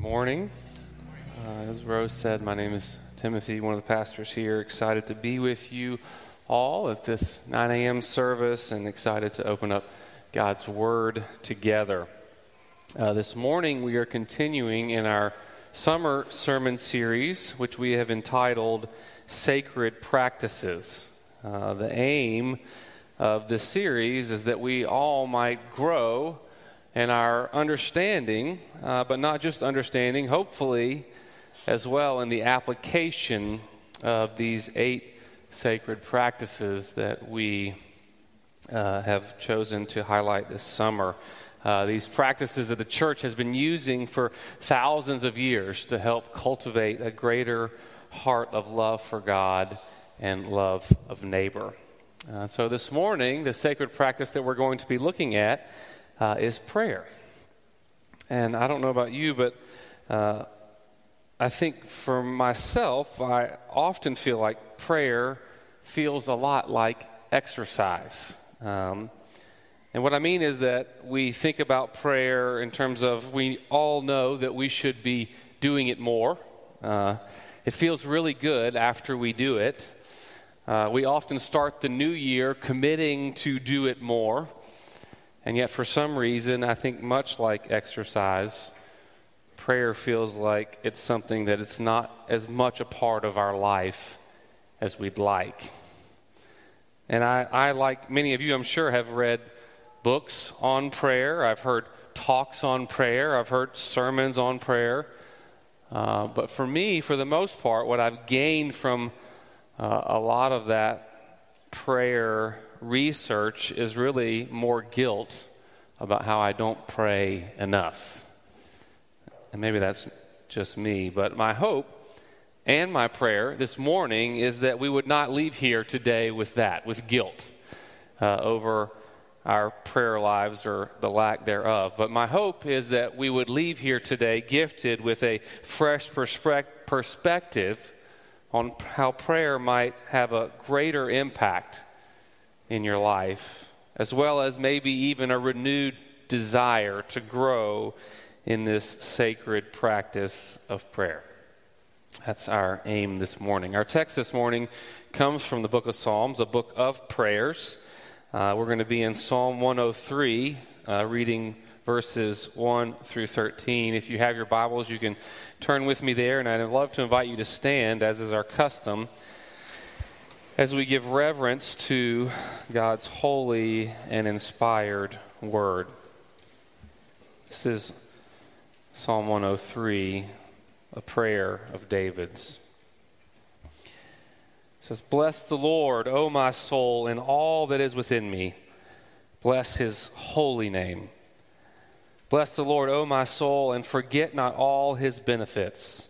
morning. Uh, as Rose said, my name is Timothy, one of the pastors here. Excited to be with you all at this 9 a.m. service and excited to open up God's Word together. Uh, this morning, we are continuing in our summer sermon series, which we have entitled Sacred Practices. Uh, the aim of this series is that we all might grow in our understanding, uh, but not just understanding, hopefully, as well in the application of these eight sacred practices that we uh, have chosen to highlight this summer. Uh, these practices that the church has been using for thousands of years to help cultivate a greater heart of love for God and love of neighbor. Uh, so, this morning, the sacred practice that we're going to be looking at uh, is prayer. And I don't know about you, but uh, I think for myself, I often feel like prayer feels a lot like exercise. Um, and what I mean is that we think about prayer in terms of we all know that we should be doing it more. Uh, it feels really good after we do it. Uh, we often start the new year committing to do it more. And yet, for some reason, I think much like exercise, prayer feels like it's something that it's not as much a part of our life as we'd like. And I, I, like many of you, I'm sure, have read books on prayer. I've heard talks on prayer. I've heard sermons on prayer. Uh, but for me, for the most part, what I've gained from uh, a lot of that prayer research is really more guilt about how I don't pray enough. And maybe that's just me, but my hope and my prayer this morning is that we would not leave here today with that, with guilt uh, over our prayer lives or the lack thereof. But my hope is that we would leave here today gifted with a fresh perspective on how prayer might have a greater impact in your life, as well as maybe even a renewed desire to grow in this sacred practice of prayer. That's our aim this morning. Our text this morning comes from the book of Psalms, a book of prayers. Uh, we're going to be in Psalm 103, uh, reading verses 1 through 13. If you have your Bibles, you can turn with me there, and I'd love to invite you to stand, as is our custom as we give reverence to God's holy and inspired word. This is Psalm 103, a prayer of David's. It says, Bless the Lord, O my soul, and all that is within me. Bless his holy name. Bless the Lord, O my soul, and forget not all his benefits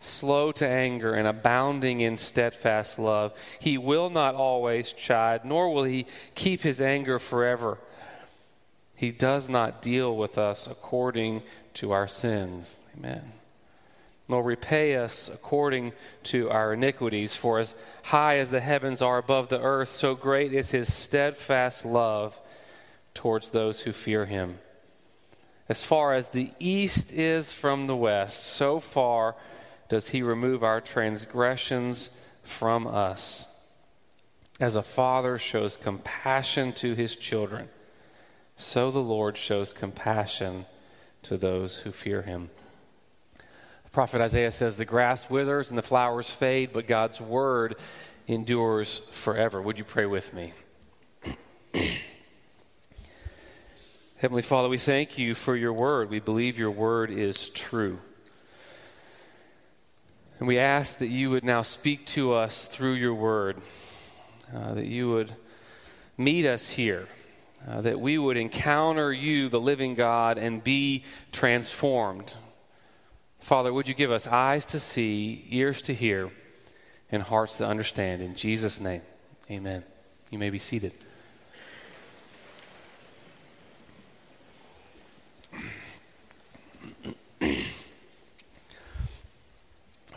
slow to anger, and abounding in steadfast love. He will not always chide, nor will he keep his anger forever. He does not deal with us according to our sins. Amen. Nor repay us according to our iniquities. For as high as the heavens are above the earth, so great is his steadfast love towards those who fear him. As far as the east is from the west, so far does he remove our transgressions from us. As a father shows compassion to his children, so the Lord shows compassion to those who fear him. The prophet Isaiah says, The grass withers and the flowers fade, but God's word endures forever. Would you pray with me? Heavenly Father, we thank you for your word. We believe your word is true. And we ask that you would now speak to us through your word, uh, that you would meet us here, uh, that we would encounter you, the living God, and be transformed Father, would you give us eyes to see, ears to hear, and hearts to understand? In Jesus' name, amen. You may be seated.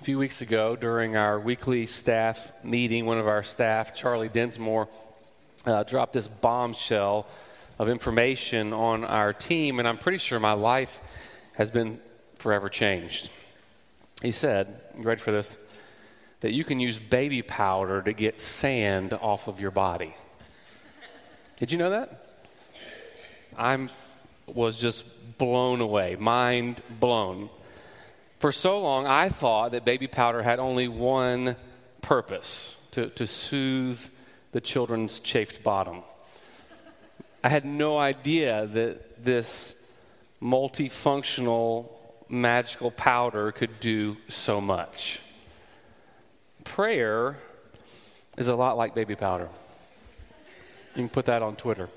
Few weeks ago, during our weekly staff meeting, one of our staff, Charlie Densmore, uh, dropped this bombshell of information on our team, and I'm pretty sure my life has been forever changed. He said, You ready for this? That you can use baby powder to get sand off of your body. Did you know that? I was just blown away, mind blown. For so long, I thought that baby powder had only one purpose to, to soothe the children's chafed bottom. I had no idea that this multifunctional magical powder could do so much. Prayer is a lot like baby powder. You can put that on Twitter.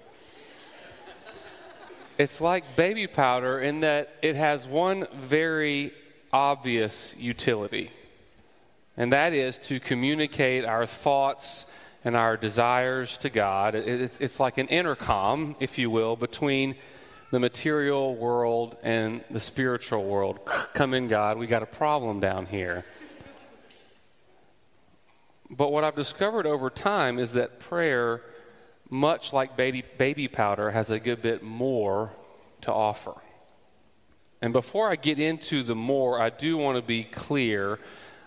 It's like baby powder in that it has one very obvious utility, and that is to communicate our thoughts and our desires to God. It's, like an intercom, if you will, between the material world and the spiritual world. Come in, God, we got a problem down here. But what I've discovered over time is that prayer, much like baby, baby powder, has a good bit more to offer. And before I get into the more, I do want to be clear.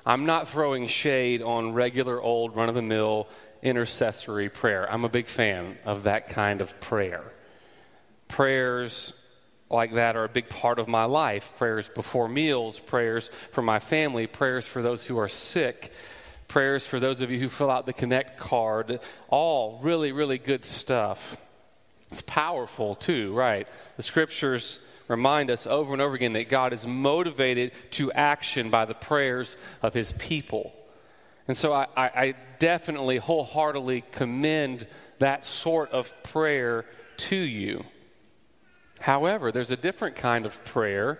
I'm not throwing shade on regular old run of the mill intercessory prayer. I'm a big fan of that kind of prayer prayers like that are a big part of my life prayers before meals, prayers for my family, prayers for those who are sick, prayers for those of you who fill out the Connect card. All really, really good stuff. It's powerful too, right? The scriptures remind us over and over again that God is motivated to action by the prayers of his people. And so I, I, definitely wholeheartedly commend that sort of prayer to you. However, there's a different kind of prayer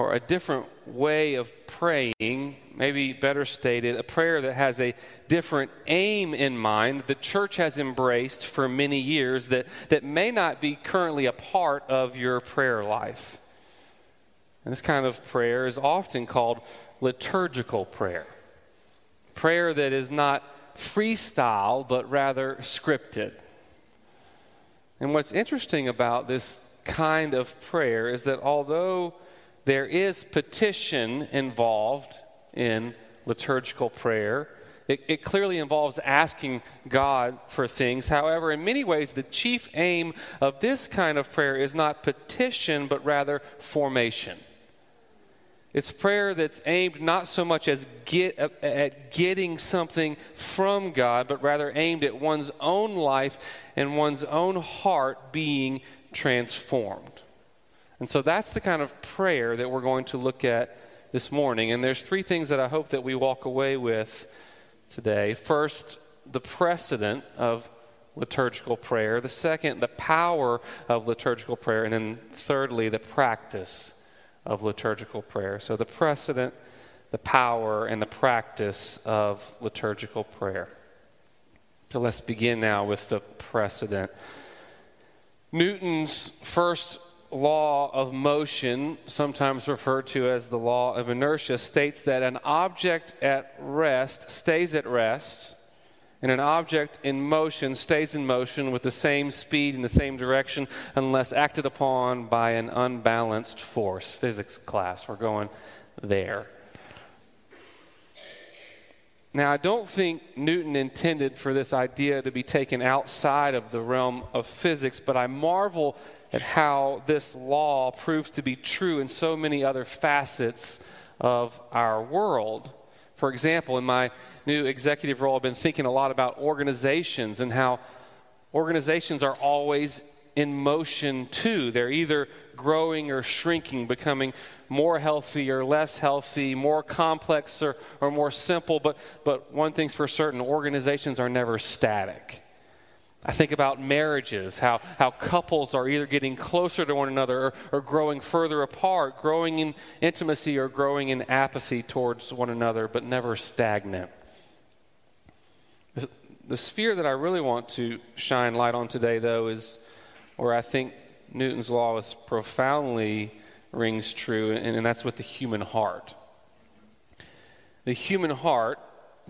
or a different way of praying, maybe better stated, a prayer that has a different aim in mind that the church has embraced for many years that, that may not be currently a part of your prayer life. And this kind of prayer is often called liturgical prayer. Prayer that is not freestyle, but rather scripted. And what's interesting about this kind of prayer is that although there is petition involved in liturgical prayer, it, it, clearly involves asking God for things. However, in many ways, the chief aim of this kind of prayer is not petition, but rather formation. It's prayer that's aimed not so much as get, at getting something from God, but rather aimed at one's own life and one's own heart being transformed. And so that's the kind of prayer that we're going to look at this morning. And there's three things that I hope that we walk away with today. First, the precedent of liturgical prayer. The second, the power of liturgical prayer. And then thirdly, the practice of liturgical prayer. So the precedent, the power, and the practice of liturgical prayer. So let's begin now with the precedent. Newton's first law of motion, sometimes referred to as the law of inertia, states that an object at rest stays at rest, and an object in motion stays in motion with the same speed in the same direction unless acted upon by an unbalanced force. Physics class, we're going there. Now, I don't think Newton intended for this idea to be taken outside of the realm of physics, but I marvel at how this law proves to be true in so many other facets of our world. For example, in my new executive role, I've been thinking a lot about organizations and how organizations are always in motion too. They're either growing or shrinking, becoming more healthy or less healthy, more complex or, or more simple. But, but one thing's for certain organizations are never static. I think about marriages, how, how couples are either getting closer to one another or, or growing further apart, growing in intimacy or growing in apathy towards one another, but never stagnant. The, sphere that I really want to shine light on today, though, is where I think Newton's law is profoundly rings true, and, and that's with the human heart. The human heart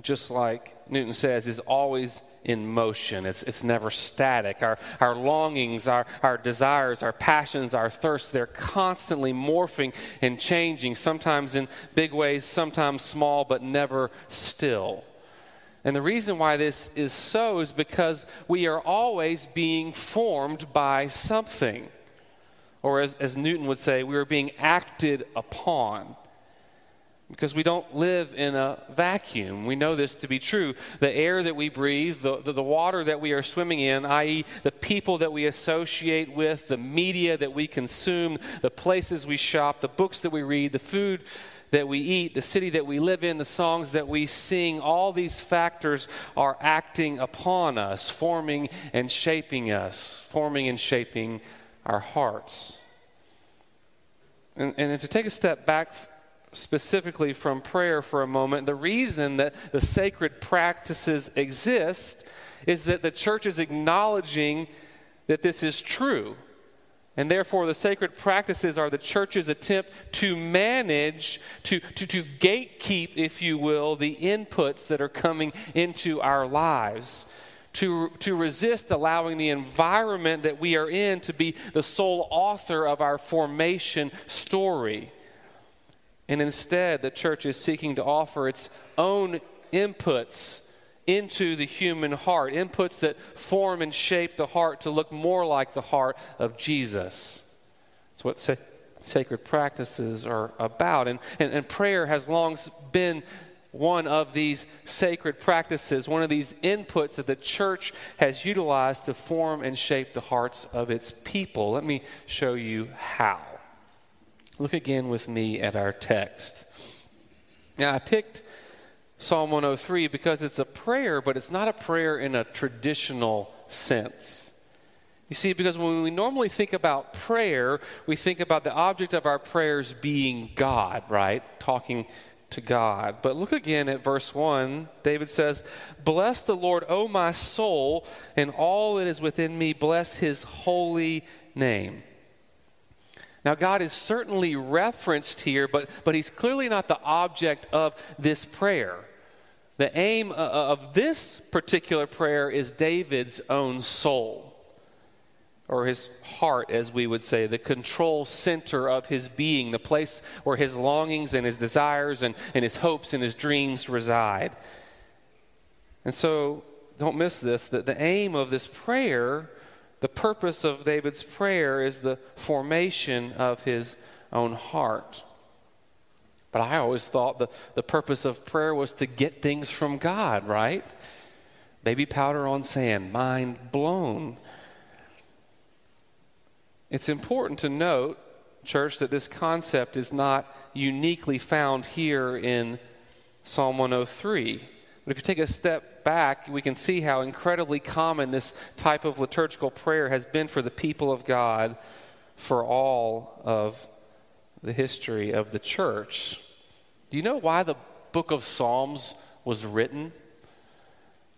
just like Newton says, is always in motion. It's, it's never static. Our, our longings, our, our desires, our passions, our thirsts, they're constantly morphing and changing, sometimes in big ways, sometimes small, but never still. And the reason why this is so is because we are always being formed by something. Or as, as Newton would say, we are being acted upon because we don't live in a vacuum. We know this to be true. The air that we breathe, the, the, the, water that we are swimming in, i.e., the people that we associate with, the media that we consume, the places we shop, the books that we read, the food that we eat, the city that we live in, the songs that we sing, all these factors are acting upon us, forming and shaping us, forming and shaping our hearts. And, and to take a step back specifically from prayer for a moment, the reason that the sacred practices exist is that the church is acknowledging that this is true. And therefore, the sacred practices are the church's attempt to manage, to, to, to gatekeep, if you will, the inputs that are coming into our lives, to, to resist allowing the environment that we are in to be the sole author of our formation story. And instead, the church is seeking to offer its own inputs into the human heart, inputs that form and shape the heart to look more like the heart of Jesus. That's what sa- sacred practices are about. And, and, and prayer has long been one of these sacred practices, one of these inputs that the church has utilized to form and shape the hearts of its people. Let me show you how. Look again with me at our text. Now, I picked Psalm 103 because it's a prayer, but it's not a prayer in a traditional sense. You see, because when we normally think about prayer, we think about the object of our prayers being God, right? Talking to God. But look again at verse 1. David says, Bless the Lord, O my soul, and all that is within me, bless his holy name. Now, God is certainly referenced here, but, but He's clearly not the object of this prayer. The aim uh, uh, of this particular prayer is David's own soul, or his heart, as we would say, the control center of his being, the place where his longings and his desires and, and his hopes and his dreams reside. And so, don't miss this that the aim of this prayer the purpose of David's prayer is the formation of his own heart. But I always thought the, the purpose of prayer was to get things from God, right? Baby powder on sand, mind blown. It's important to note, church, that this concept is not uniquely found here in Psalm 103. But if you take a step back, we can see how incredibly common this type of liturgical prayer has been for the people of God for all of the history of the church. Do you know why the book of Psalms was written?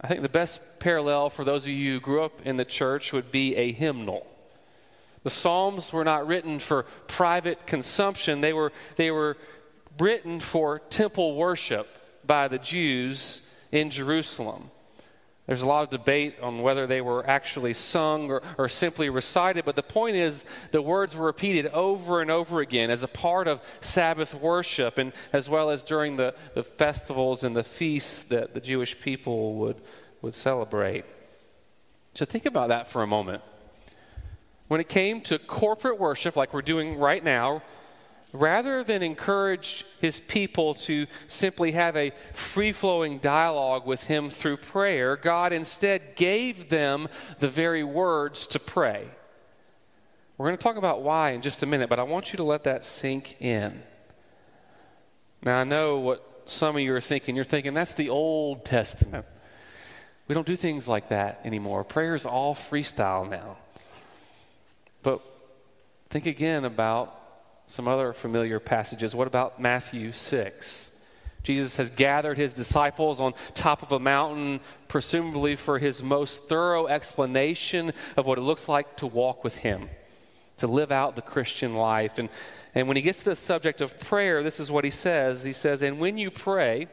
I think the best parallel for those of you who grew up in the church would be a hymnal. The Psalms were not written for private consumption, they were, they were written for temple worship by the Jews in Jerusalem. There's a lot of debate on whether they were actually sung or, or, simply recited, but the point is the words were repeated over and over again as a part of Sabbath worship and as well as during the, the festivals and the feasts that the Jewish people would, would celebrate. So think about that for a moment. When it came to corporate worship, like we're doing right now, rather than encourage his people to simply have a free flowing dialogue with him through prayer, God instead gave them the very words to pray. We're going to talk about why in just a minute, but I want you to let that sink in. Now, I know what some of you are thinking. You're thinking, that's the Old Testament. We don't do things like that anymore. Prayer is all freestyle now. But think again about some other familiar passages. What about Matthew 6? Jesus has gathered his disciples on top of a mountain, presumably for his most thorough explanation of what it looks like to walk with him, to live out the Christian life. And, and when he gets to the subject of prayer, this is what he says He says, And when you pray,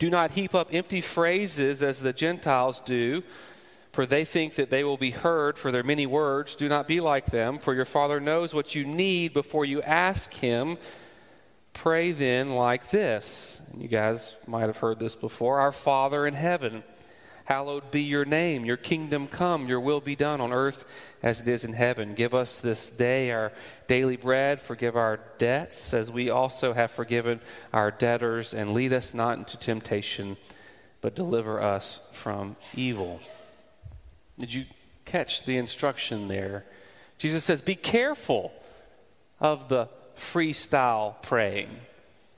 do not heap up empty phrases as the Gentiles do, for they think that they will be heard for their many words. Do not be like them, for your Father knows what you need before you ask Him. Pray then like this. And you guys might have heard this before Our Father in heaven, hallowed be your name. Your kingdom come, your will be done on earth as it is in heaven. Give us this day our daily bread. Forgive our debts as we also have forgiven our debtors. And lead us not into temptation, but deliver us from evil. Did you catch the instruction there? Jesus says, Be careful of the freestyle praying.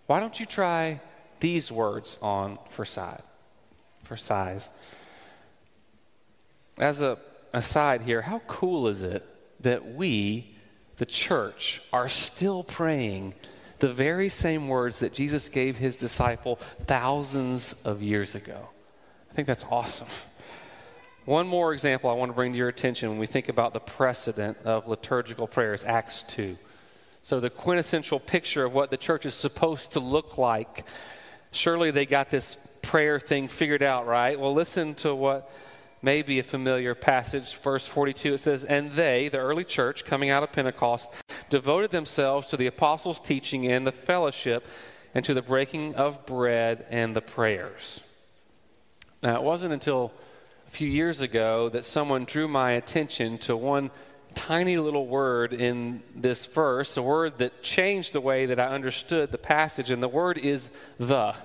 Why don't you try these words on for size? For size. As a aside here, how cool is it that we, the church, are still praying the very same words that Jesus gave his disciple thousands of years ago? I think that's awesome. One more example I want to bring to your attention when we think about the precedent of liturgical prayers, Acts 2. So, the quintessential picture of what the church is supposed to look like. Surely they got this prayer thing figured out, right? Well, listen to what may be a familiar passage. Verse 42 it says, And they, the early church, coming out of Pentecost, devoted themselves to the apostles' teaching and the fellowship, and to the breaking of bread and the prayers. Now, it wasn't until a few years ago that someone drew my attention to one tiny little word in this verse, a word that changed the way that I understood the passage, and the word is the.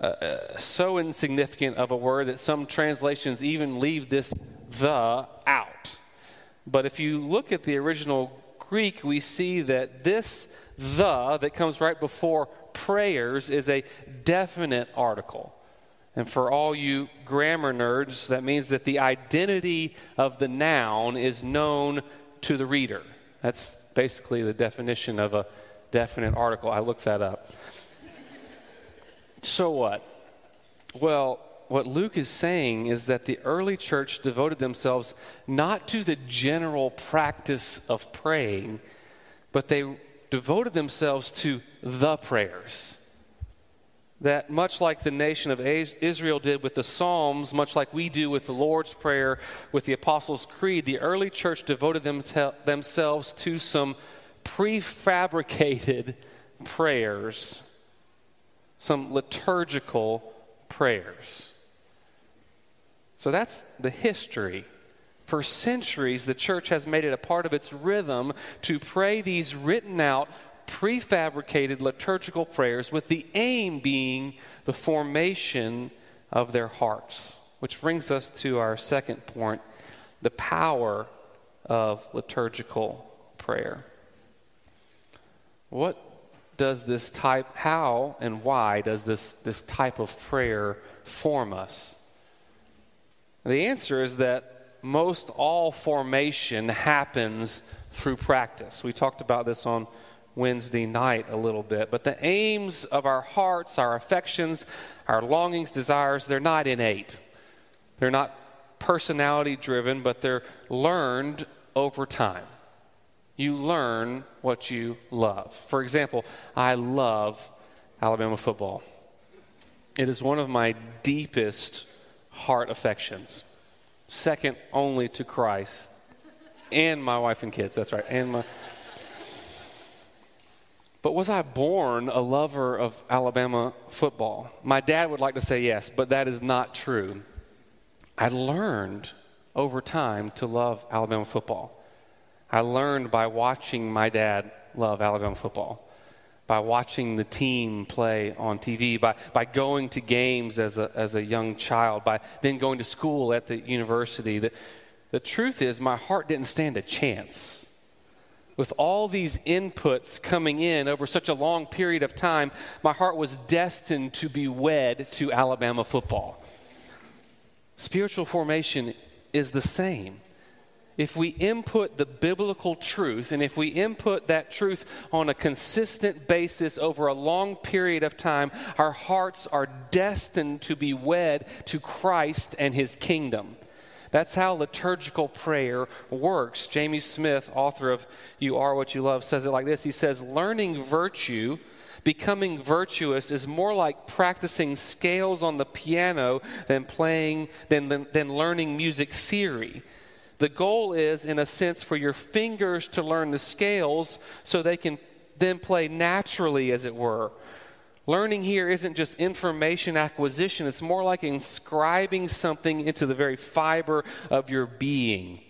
Uh, uh, so insignificant of a word that some translations even leave this the out. But if you look at the original Greek, we see that this the that comes right before prayers is a definite article. And for all you grammar nerds, that means that the identity of the noun is known to the reader. That's basically the definition of a definite article. I looked that up. So what? Well, what Luke is saying is that the early church devoted themselves not to the general practice of praying, but they devoted themselves to the prayers that much like the nation of Israel did with the Psalms, much like we do with the Lord's Prayer, with the Apostles' Creed, the early church devoted them to, themselves to some prefabricated prayers, some liturgical prayers. So that's the history. For centuries, the church has made it a part of its rhythm to pray these written out prefabricated liturgical prayers with the aim being the formation of their hearts. Which brings us to our second point the power of liturgical prayer. What does this type, how and why does this, this type of prayer form us? The answer is that most all formation happens through practice. We talked about this on Wednesday night a little bit. But the aims of our hearts, our affections, our longings, desires, they're not innate. They're not personality driven, but they're learned over time. You learn what you love. For example, I love Alabama football. It is one of my deepest heart affections, second only to Christ and my wife and kids. That's right. And my but was I born a lover of Alabama football? My dad would like to say yes, but that is not true. I learned over time to love Alabama football. I learned by watching my dad love Alabama football, by watching the team play on TV, by, by going to games as a, as a young child, by then going to school at the university. The, the truth is, my heart didn't stand a chance with all these inputs coming in over such a long period of time, my heart was destined to be wed to Alabama football. Spiritual formation is the same. If we input the biblical truth, and if we input that truth on a consistent basis over a long period of time, our hearts are destined to be wed to Christ and his kingdom. That's how liturgical prayer works. Jamie Smith, author of You Are What You Love, says it like this He says, Learning virtue, becoming virtuous, is more like practicing scales on the piano than playing, than, than, than learning music theory. The goal is, in a sense, for your fingers to learn the scales so they can then play naturally, as it were. Learning here isn't just information acquisition, it's more like inscribing something into the very fiber of your being.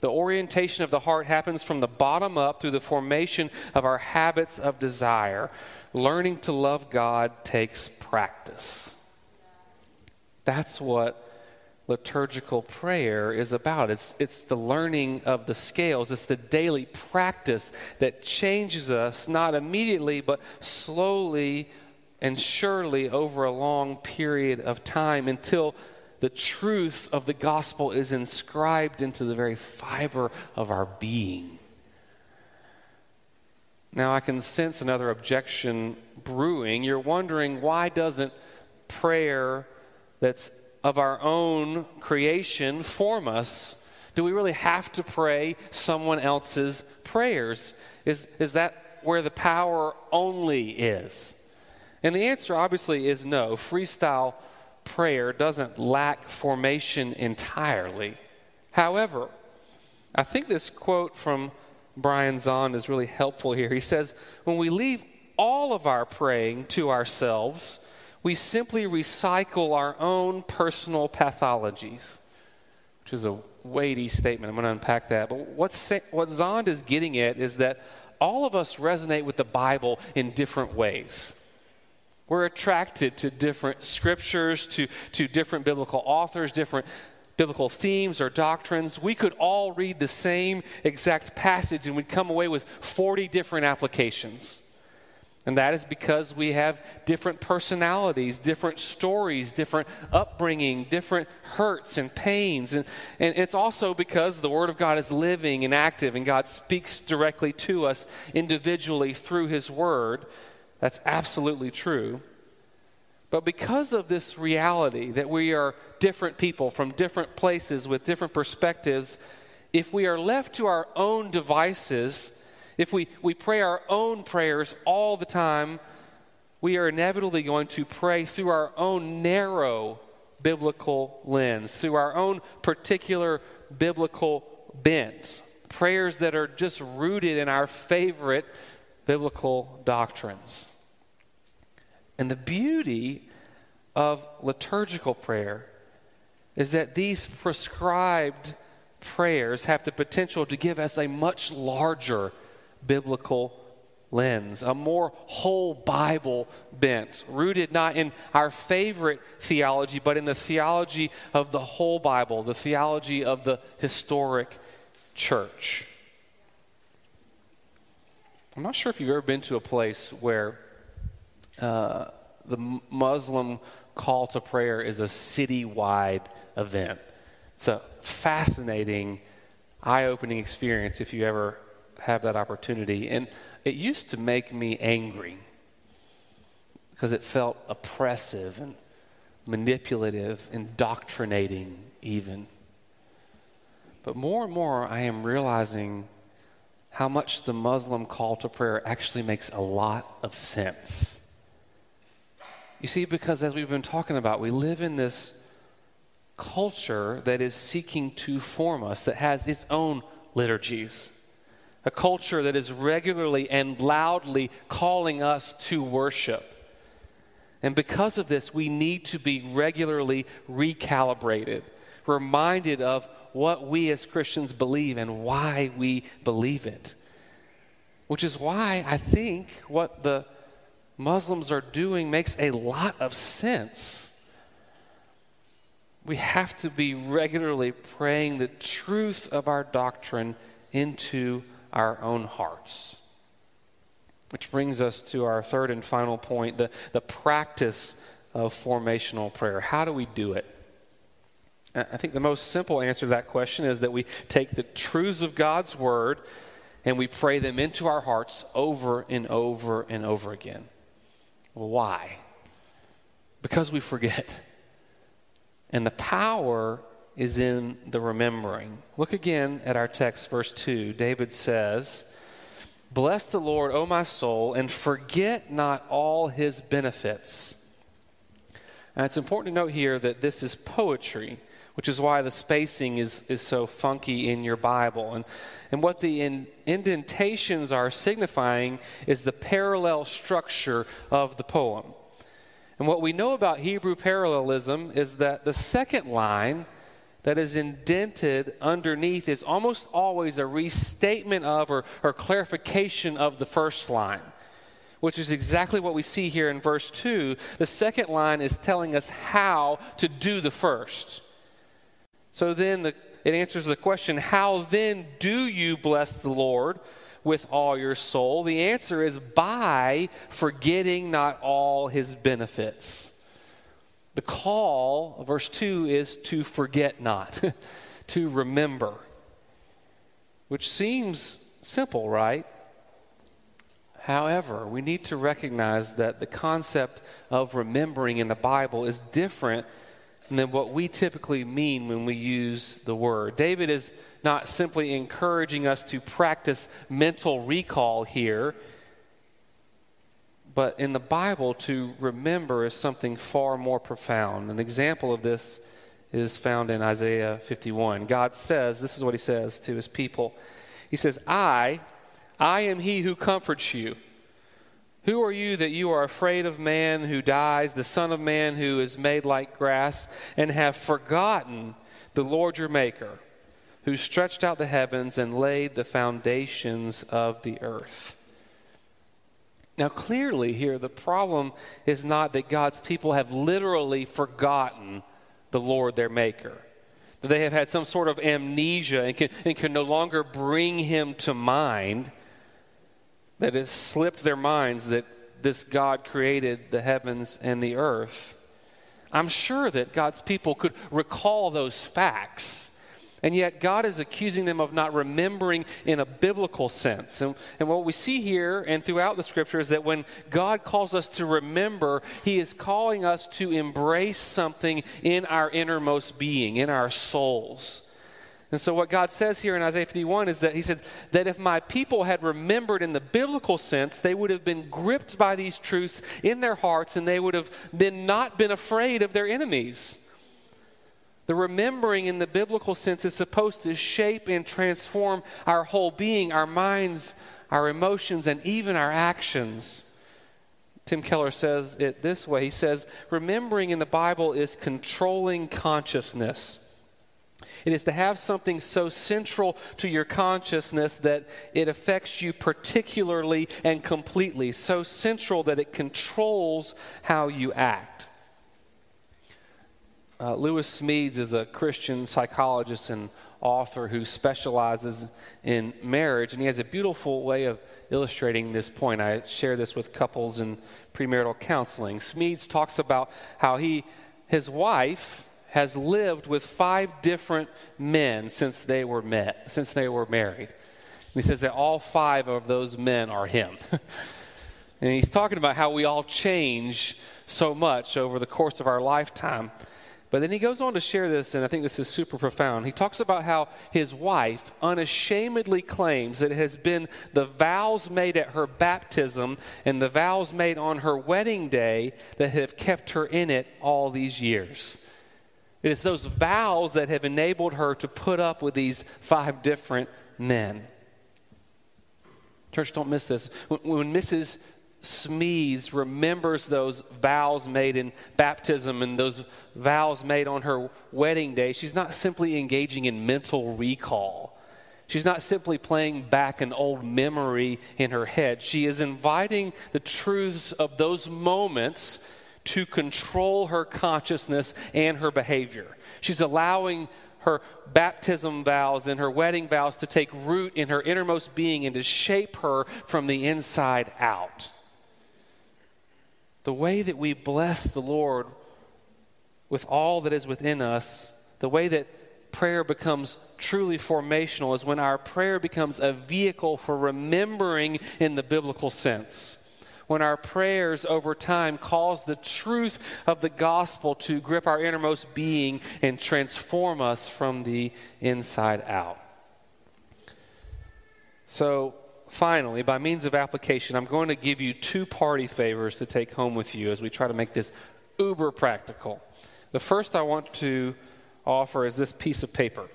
The orientation of the heart happens from the bottom up through the formation of our habits of desire. Learning to love God takes practice. That's what liturgical prayer is about. It's, it's the learning of the scales, it's the daily practice that changes us, not immediately, but slowly and surely over a long period of time until the truth of the gospel is inscribed into the very fiber of our being. Now, I can sense another objection brewing. You're wondering why doesn't prayer that's of our own creation form us? Do we really have to pray someone else's prayers? Is, is that where the power only is? And the answer obviously is no. Freestyle prayer doesn't lack formation entirely. However, I think this quote from Brian Zahnd is really helpful here. He says, When we leave all of our praying to ourselves, we simply recycle our own personal pathologies, which is a weighty statement. I'm going to unpack that. But what Zahnd is getting at is that all of us resonate with the Bible in different ways. We're attracted to different scriptures, to, to different biblical authors, different biblical themes or doctrines. We could all read the same exact passage and we'd come away with 40 different applications. And that is because we have different personalities, different stories, different upbringing, different hurts and pains. And, and it's also because the Word of God is living and active, and God speaks directly to us individually through His Word. That's absolutely true. But because of this reality that we are different people from different places with different perspectives, if we are left to our own devices, if we, we pray our own prayers all the time, we are inevitably going to pray through our own narrow biblical lens, through our own particular biblical bent. Prayers that are just rooted in our favorite biblical doctrines. And the beauty of liturgical prayer is that these prescribed prayers have the potential to give us a much larger biblical lens, a more whole Bible bent, rooted not in our favorite theology, but in the theology of the whole Bible, the theology of the historic church. I'm not sure if you've ever been to a place where uh, the Muslim call to prayer is a citywide event. It's a fascinating, eye opening experience if you ever have that opportunity. And it used to make me angry because it felt oppressive and manipulative, indoctrinating, even. But more and more, I am realizing how much the Muslim call to prayer actually makes a lot of sense. You see, because as we've been talking about, we live in this culture that is seeking to form us, that has its own liturgies. A culture that is regularly and loudly calling us to worship. And because of this, we need to be regularly recalibrated, reminded of what we as Christians believe and why we believe it. Which is why I think what the Muslims are doing makes a lot of sense. We have to be regularly praying the truth of our doctrine into our own hearts. Which brings us to our third and final point the, the practice of formational prayer. How do we do it? I think the most simple answer to that question is that we take the truths of God's word and we pray them into our hearts over and over and over again. Well, why? Because we forget. And the power is in the remembering. Look again at our text, verse 2. David says, Bless the Lord, O my soul, and forget not all his benefits. Now, it's important to note here that this is poetry, which is why the spacing is, is so funky in your Bible. And, and what the in, indentations are signifying is the parallel structure of the poem. And what we know about Hebrew parallelism is that the second line that is indented underneath is almost always a restatement of or, or clarification of the first line, which is exactly what we see here in verse 2. The second line is telling us how to do the first. So then the, it answers the question how then do you bless the Lord? with all your soul? The answer is by forgetting not all his benefits. The call, verse 2, is to forget not, to remember, which seems simple, right? However, we need to recognize that the concept of remembering in the Bible is different than what we typically mean when we use the word. David is not simply encouraging us to practice mental recall here, but in the Bible, to remember is something far more profound. An example of this is found in Isaiah 51. God says, This is what he says to his people He says, I, I am he who comforts you. Who are you that you are afraid of man who dies, the Son of Man who is made like grass, and have forgotten the Lord your Maker, who stretched out the heavens and laid the foundations of the earth? Now, clearly, here, the problem is not that God's people have literally forgotten the Lord their Maker, that they have had some sort of amnesia and can, and can no longer bring him to mind that has slipped their minds that this God created the heavens and the earth. I'm sure that God's people could recall those facts. And yet, God is accusing them of not remembering in a biblical sense. And, and, what we see here and throughout the scripture is that when God calls us to remember, He is calling us to embrace something in our innermost being, in our souls. And so, what God says here in Isaiah 51 is that He said that if my people had remembered in the biblical sense, they would have been gripped by these truths in their hearts and they would have been not been afraid of their enemies. The remembering in the biblical sense is supposed to shape and transform our whole being, our minds, our emotions, and even our actions. Tim Keller says it this way He says, Remembering in the Bible is controlling consciousness. It is to have something so central to your consciousness that it affects you particularly and completely, so central that it controls how you act. Uh, Lewis Smedes is a Christian psychologist and author who specializes in marriage, and he has a beautiful way of illustrating this point. I share this with couples in premarital counseling. Smedes talks about how he, his wife, has lived with five different men since they were met, since they were married. And he says that all five of those men are him. and he's talking about how we all change so much over the course of our lifetime. But then he goes on to share this, and I think this is super profound. He talks about how his wife unashamedly claims that it has been the vows made at her baptism and the vows made on her wedding day that have kept her in it all these years. It is those vows that have enabled her to put up with these five different men. Church, don't miss this. When, Mrs. Smedes remembers those vows made in baptism and those vows made on her wedding day, she's not simply engaging in mental recall. She's not simply playing back an old memory in her head. She is inviting the truths of those moments to control her consciousness and her behavior. She's allowing her baptism vows and her wedding vows to take root in her innermost being and to shape her from the inside out. The way that we bless the Lord with all that is within us, the way that prayer becomes truly formational is when our prayer becomes a vehicle for remembering in the biblical sense. When our prayers over time cause the truth of the gospel to grip our innermost being and transform us from the inside out. So, finally, by means of application, I'm going to give you two party favors to take home with you as we try to make this uber practical. The first I want to offer is this piece of paper.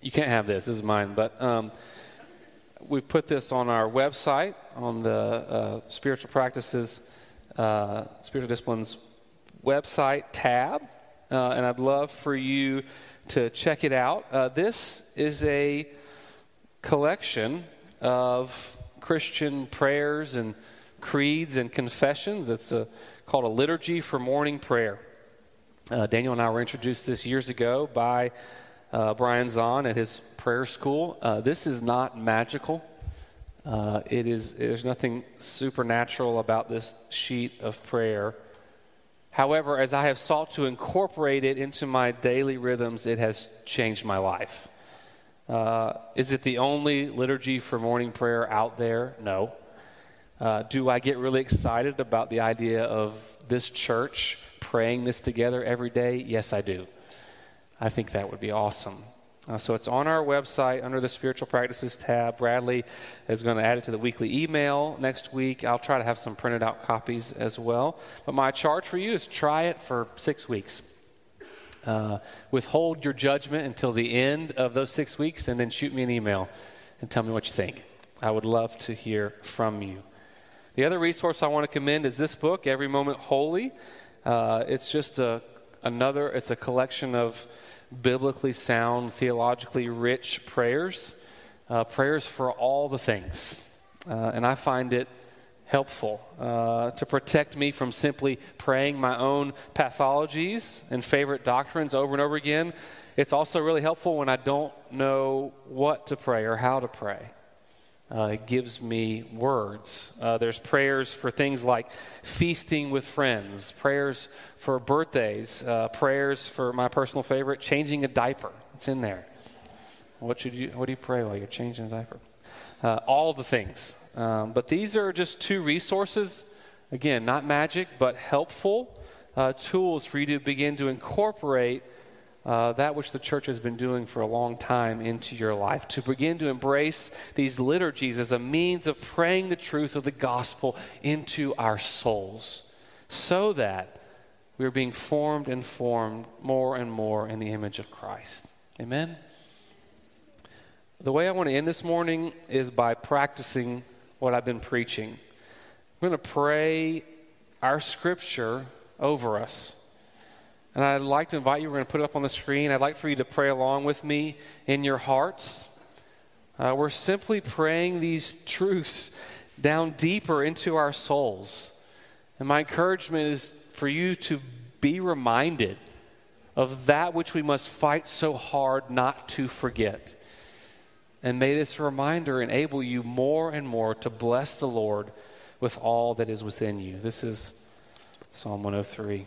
You can't have this, this is mine, but um, we've put this on our website, on the uh, Spiritual Practices, uh, Spiritual Disciplines website tab, uh, and I'd love for you to check it out. Uh, this is a collection of Christian prayers and creeds and confessions. It's a, called a liturgy for morning prayer. Uh, Daniel and I were introduced this years ago by uh, Brian Zahnd at his prayer school. Uh, this is not magical. Uh, it is. There's nothing supernatural about this sheet of prayer. However, as I have sought to incorporate it into my daily rhythms, it has changed my life. Uh, is it the only liturgy for morning prayer out there? No. Uh, do I get really excited about the idea of this church praying this together every day? Yes, I do. I think that would be awesome. Uh, so it's on our website under the spiritual practices tab. Bradley is going to add it to the weekly email next week. I'll try to have some printed out copies as well. But my charge for you is try it for six weeks. Uh, withhold your judgment until the end of those six weeks and then shoot me an email and tell me what you think. I would love to hear from you. The other resource I want to commend is this book, Every Moment Holy. Uh, it's just a, another, it's a collection of biblically sound, theologically rich prayers, uh, prayers for all the things. Uh, and I find it helpful uh, to protect me from simply praying my own pathologies and favorite doctrines over and over again. It's also really helpful when I don't know what to pray or how to pray uh, gives me words. Uh, there's prayers for things like feasting with friends, prayers for birthdays, uh, prayers for my personal favorite, changing a diaper. It's in there. What should you? What do you pray while you're changing a diaper? Uh, all the things. Um, but these are just two resources. Again, not magic, but helpful uh, tools for you to begin to incorporate uh, that which the church has been doing for a long time into your life, to begin to embrace these liturgies as a means of praying the truth of the gospel into our souls, so that we are being formed and formed more and more in the image of Christ. Amen? The way I want to end this morning is by practicing what I've been preaching. I'm going to pray our scripture over us. And I'd like to invite you, we're going to put it up on the screen. I'd like for you to pray along with me in your hearts. Uh, we're simply praying these truths down deeper into our souls. And my encouragement is for you to be reminded of that which we must fight so hard not to forget. And may this reminder enable you more and more to bless the Lord with all that is within you. This is Psalm 103.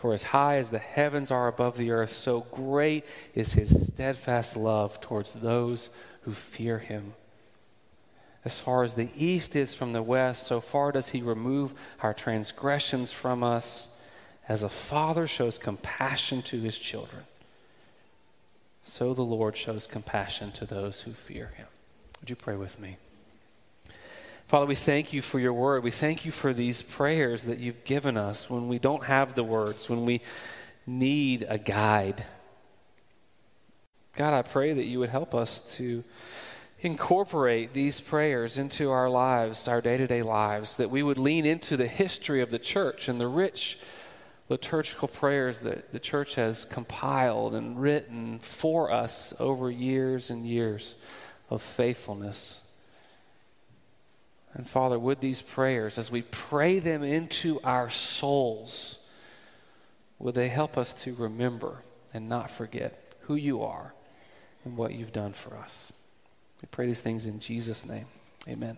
For as high as the heavens are above the earth, so great is his steadfast love towards those who fear him. As far as the east is from the west, so far does he remove our transgressions from us. As a father shows compassion to his children, so the Lord shows compassion to those who fear him. Would you pray with me? Father, we thank you for your word. We thank you for these prayers that you've given us when we don't have the words, when we need a guide. God, I pray that you would help us to incorporate these prayers into our lives, our day to day lives, that we would lean into the history of the church and the rich liturgical prayers that the church has compiled and written for us over years and years of faithfulness. And Father, would these prayers, as we pray them into our souls, would they help us to remember and not forget who you are and what you've done for us? We pray these things in Jesus' name. Amen.